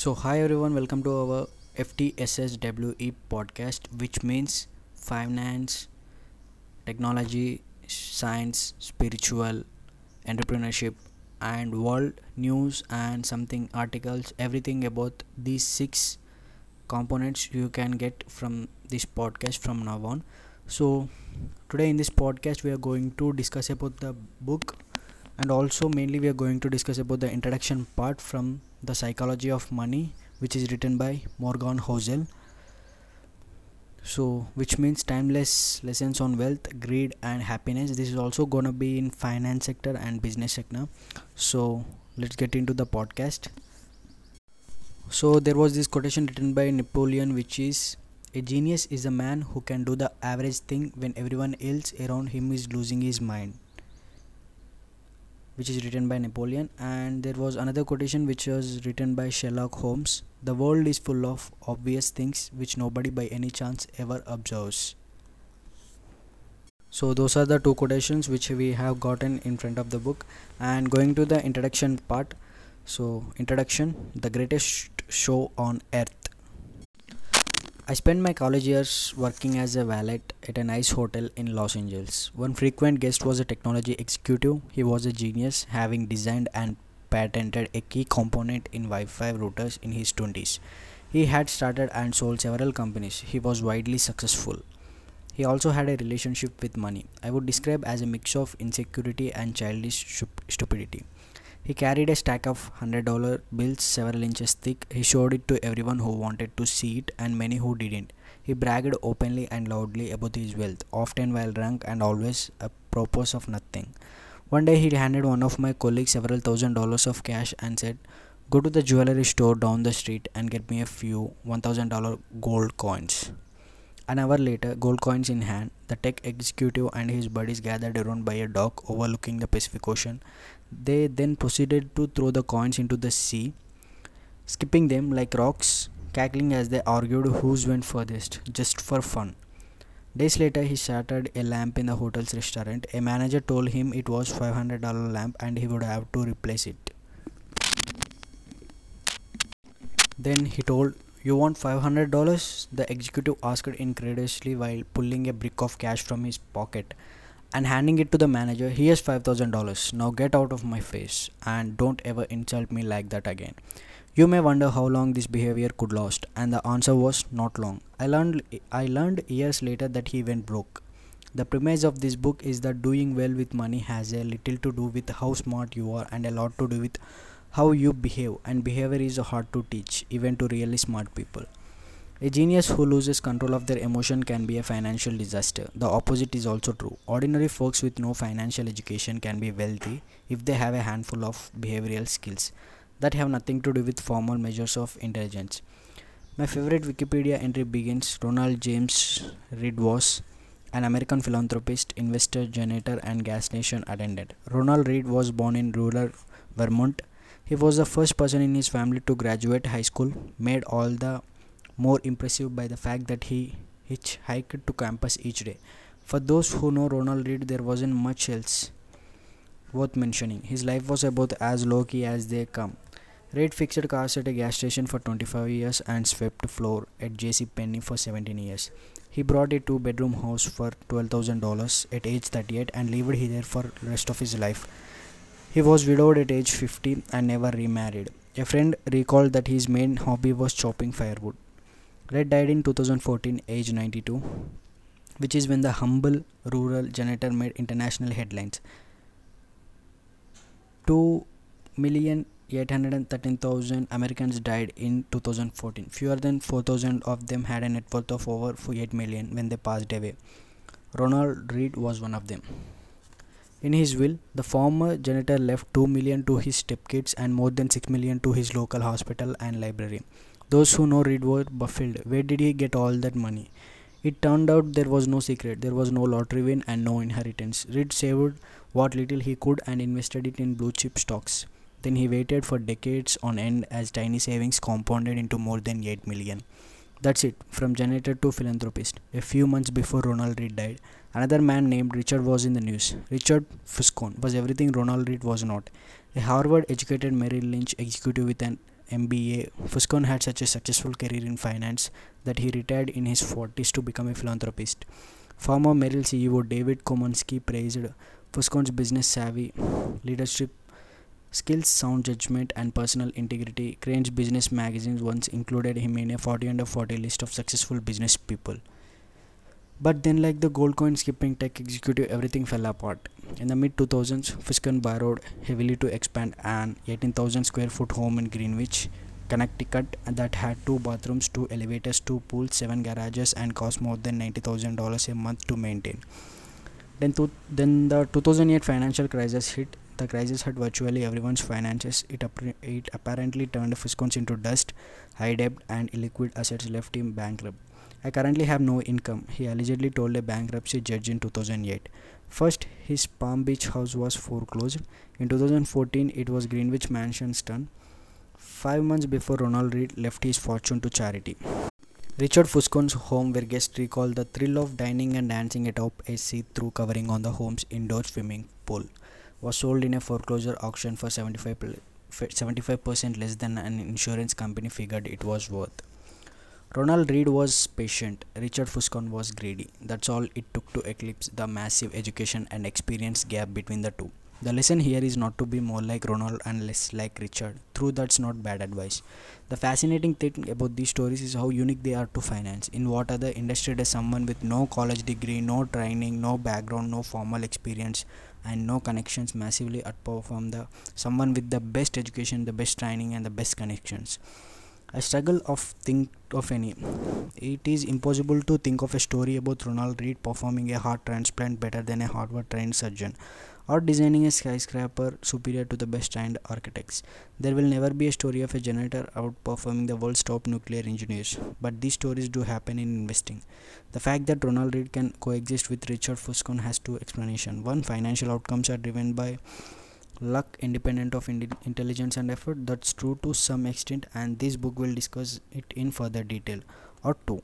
So, hi everyone, welcome to our FTSSWE podcast, which means finance, technology, science, spiritual, entrepreneurship, and world news and something articles, everything about these six components you can get from this podcast from now on. So, today in this podcast, we are going to discuss about the book and also mainly we are going to discuss about the introduction part from the psychology of money which is written by morgan housel. So which means timeless lessons on wealth greed and happiness. This is also going to be in finance sector and business sector. So let's get into the podcast. So there was this quotation written by napoleon which is a genius is a man who can do the average thing when everyone else around him is losing his mind which is written by Napoleon, and there was another quotation which was written by Sherlock Holmes The world is full of obvious things which nobody by any chance ever observes. So, those are the two quotations which we have gotten in front of the book, and going to the introduction part. So, introduction The greatest show on earth I spent my college years working as a valet at a nice hotel in Los Angeles. One frequent guest was a technology executive. He was a genius, having designed and patented a key component in Wi Fi routers in his 20s. He had started and sold several companies. He was widely successful. He also had a relationship with money. I would describe as a mix of insecurity and childish stupidity. He carried a stack of $100 bills several inches thick. He showed it to everyone who wanted to see it and many who didn't. He bragged openly and loudly about his wealth, often while drunk and always a purpose of nothing. One day he handed one of my colleagues several thousand dollars of cash and said, Go to the jewelry store down the street and get me a few $1,000 gold coins. An hour later, gold coins in hand, the tech executive and his buddies gathered around by a dock overlooking the Pacific Ocean. They then proceeded to throw the coins into the sea, skipping them like rocks, cackling as they argued whose went furthest, just for fun. Days later, he shattered a lamp in the hotel's restaurant. A manager told him it was $500 lamp and he would have to replace it. Then he told, You want $500? The executive asked incredulously while pulling a brick of cash from his pocket and handing it to the manager. Here's $5,000. Now get out of my face and don't ever insult me like that again. You may wonder how long this behavior could last, and the answer was not long. I learned I learned years later that he went broke. The premise of this book is that doing well with money has a little to do with how smart you are and a lot to do with how you behave and behavior is hard to teach even to really smart people. A genius who loses control of their emotion can be a financial disaster. The opposite is also true. Ordinary folks with no financial education can be wealthy if they have a handful of behavioral skills that have nothing to do with formal measures of intelligence. My favorite Wikipedia entry begins Ronald James Read was an American philanthropist, investor, janitor, and gas station attendant. Ronald Read was born in rural Vermont. He was the first person in his family to graduate high school, made all the more impressive by the fact that he hitchhiked to campus each day. For those who know Ronald Read, there wasn't much else worth mentioning. His life was about as low key as they come. Read fixed cars at a gas station for 25 years and swept floor at JC Penney for 17 years. He bought a two-bedroom house for $12,000 at age 38 and lived here for the rest of his life. He was widowed at age 50 and never remarried. A friend recalled that his main hobby was chopping firewood. Read died in 2014, age 92, which is when the humble rural janitor made international headlines. 2,813,000 Americans died in 2014. Fewer than 4,000 of them had a net worth of over 8 million when they passed away. Ronald Read was one of them. In his will, the former janitor left 2 million to his stepkids and more than 6 million to his local hospital and library. Those who know Read were baffled. Where did he get all that money? It turned out there was no secret. There was no lottery win and no inheritance. Read saved what little he could and invested it in blue chip stocks. Then he waited for decades on end as tiny savings compounded into more than 8 million. That's it, from janitor to philanthropist. A few months before Ronald Read died, another man named Richard was in the news. Richard Fuscone was everything Ronald Read was not. A Harvard educated Merrill Lynch executive with an MBA, Fuscone had such a successful career in finance that he retired in his 40s to become a philanthropist. Former Merrill CEO David Komansky praised Fuscone's business savvy, leadership skills, sound judgment, and personal integrity. Crain's Business magazine once included him in a 40 under 40 list of successful business people. But then, like the gold coin skipping tech executive, everything fell apart. In the mid 2000s, Fuscone borrowed heavily to expand an 18,000 square foot home in Greenwich, Connecticut that had two bathrooms, two elevators, two pools, seven garages, and cost more than $90,000 a month to maintain. Then, to, then the 2008 financial crisis hit. The crisis hit virtually everyone's finances. It, it apparently turned Fuscone's into dust, high debt, and illiquid assets left him bankrupt. I currently have no income, he allegedly told a bankruptcy judge in 2008. First, his Palm Beach house was foreclosed. In 2014, it was Greenwich Mansion's turn. Five months before Ronald Read left his fortune to charity. Richard Fuscone's home, where guests recall the thrill of dining and dancing atop a see-through covering on the home's indoor swimming pool, was sold in a foreclosure auction for 75 75% less than an insurance company figured it was worth. Ronald Read was patient, Richard Fuscone was greedy. That's all it took to eclipse the massive education and experience gap between the two. The lesson here is not to be more like Ronald and less like Richard. True, that's not bad advice. The fascinating thing about these stories is how unique they are to finance. In what other industry does someone with no college degree, no training, no background, no formal experience, and no connections massively outperform the someone with the best education, the best training, and the best connections? I struggle of think of any. It is impossible to think of a story about Ronald Read performing a heart transplant better than a Harvard trained surgeon or designing a skyscraper superior to the best trained architects. There will never be a story of a generator outperforming the world's top nuclear engineers, but these stories do happen in investing. The fact that Ronald Read can coexist with Richard Fuscone has two explanations. One, financial outcomes are driven by luck independent of intelligence and effort. That's true to some extent and this book will discuss it in further detail. Or two.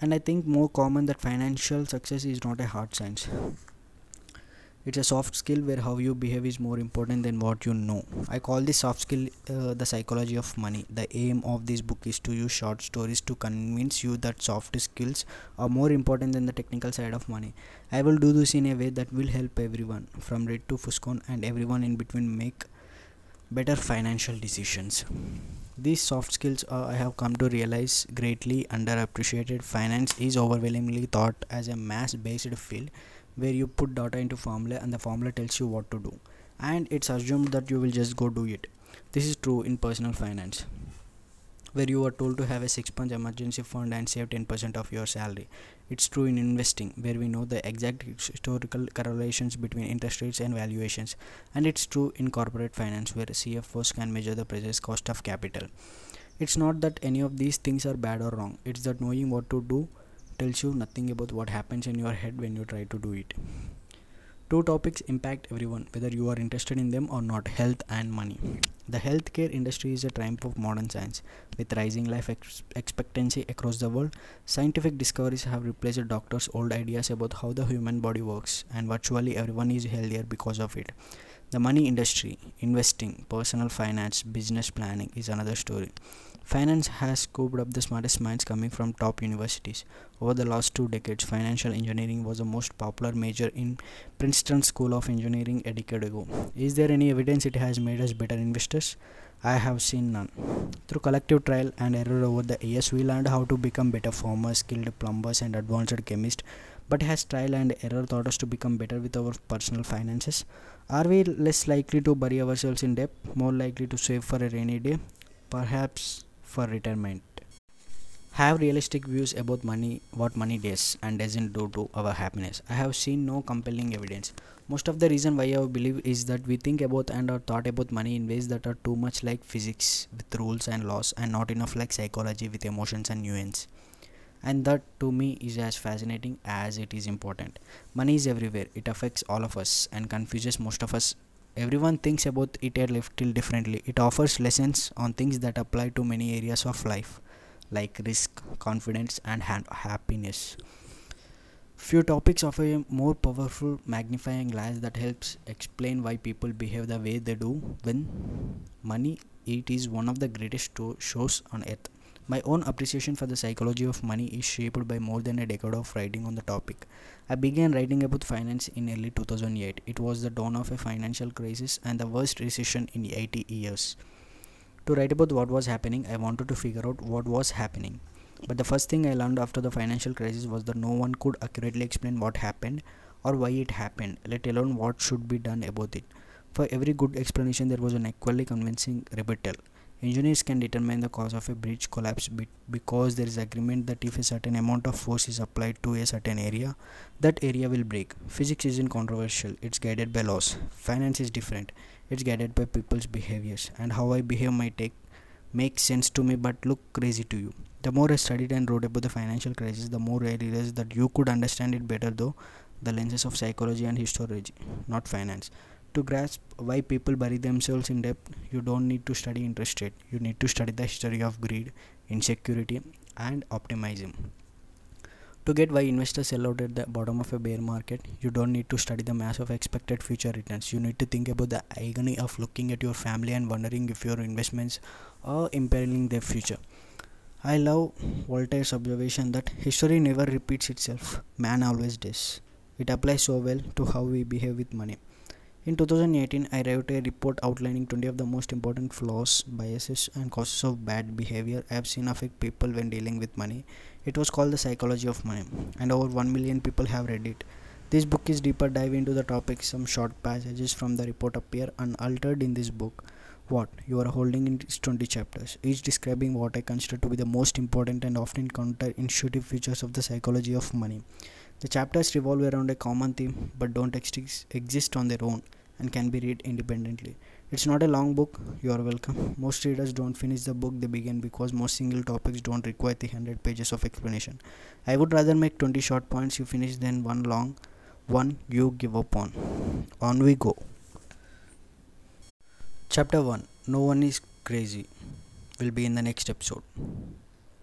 And i think more common that financial success is not a hard science it's a soft skill where how you behave is more important than what you know. I call this soft skill uh, the psychology of money. The aim of this book is to use short stories to convince you that soft skills are more important than the technical side of money. I will do this in a way that will help everyone from Read to Fuscone and everyone in between make better financial decisions. These soft skills uh, i have come to realize greatly underappreciated finance is overwhelmingly thought as a mass based field where you put data into formula and the formula tells you what to do. And it's assumed that you will just go do it. This is true in personal finance where you are told to have a 6 month emergency fund and save 10% of your salary. It's true in investing where we know the exact historical correlations between interest rates and valuations. And it's true in corporate finance where cfos can measure the precise cost of capital. It's not that any of these things are bad or wrong. It's that knowing what to do tells you nothing about what happens in your head when you try to do it. Two topics impact everyone, whether you are interested in them or not health and money. The healthcare industry is a triumph of modern science. With rising life ex- expectancy across the world, scientific discoveries have replaced doctors' old ideas about how the human body works, and virtually everyone is healthier because of it. The money industry, investing, personal finance, business planning is another story. Finance has scooped up the smartest minds coming from top universities. Over the last two decades, financial engineering was the most popular major in Princeton School of Engineering a decade ago. Is there any evidence it has made us better investors? I have seen none. Through collective trial and error over the years, we learned how to become better farmers, skilled plumbers, and advanced chemists. But has trial and error taught us to become better with our personal finances? Are we less likely to bury ourselves in debt, more likely to save for a rainy day? Perhaps for retirement. Have realistic views about money, what money does and doesn't do to our happiness. I have seen no compelling evidence. Most of the reason why I believe is that we think about and are thought about money in ways that are too much like physics with rules and laws and not enough like psychology with emotions and nuance. And that to me is as fascinating as it is important. Money is everywhere, it affects all of us and confuses most of us everyone thinks about it a little differently. It offers lessons on things that apply to many areas of life, like risk, confidence, and ha- happiness. Few topics offer a more powerful magnifying glass that helps explain why people behave the way they do when money it is one of the greatest shows on earth. My own appreciation for the psychology of money is shaped by more than a decade of writing on the topic. I began writing about finance in early 2008. It was the dawn of a financial crisis and the worst recession in 80 years. To write about what was happening, I wanted to figure out what was happening. But the first thing I learned after the financial crisis was that no one could accurately explain what happened or why it happened, let alone what should be done about it. For every good explanation, there was an equally convincing rebuttal. Engineers can determine the cause of a bridge collapse because there is agreement that if a certain amount of force is applied to a certain area, that area will break. Physics isn't controversial, it's guided by laws. Finance is different, it's guided by people's behaviors, and how I behave might take make sense to me but look crazy to you. The more I studied and wrote about the financial crisis, the more I realized that you could understand it better though the lenses of psychology and history, not finance. To grasp why people bury themselves in debt, you don't need to study interest rate. You need to study the history of greed, insecurity, and optimism. To get why investors sell out at the bottom of a bear market, you don't need to study the mass of expected future returns. You need to think about the agony of looking at your family and wondering if your investments are imperiling their future. I love Voltaire's observation that history never repeats itself, man always does. It applies so well to how we behave with money. In 2018, I wrote a report outlining 20 of the most important flaws, biases, and causes of bad behavior I have seen affect people when dealing with money. It was called The Psychology of Money, and over 1 million people have read it. This book is deeper dive into the topic. Some short passages from the report appear unaltered in this book. What you are holding in is 20 chapters, each describing what I consider to be the most important and often counterintuitive features of the psychology of money. The chapters revolve around a common theme but don't ex- exist on their own and can be read independently. It's not a long book, you are welcome. Most readers don't finish the book they begin because most single topics don't require the 100 pages of explanation. I would rather make 20 short points you finish than one long one you give up on. On we go. Chapter 1 No one is crazy will be in the next episode.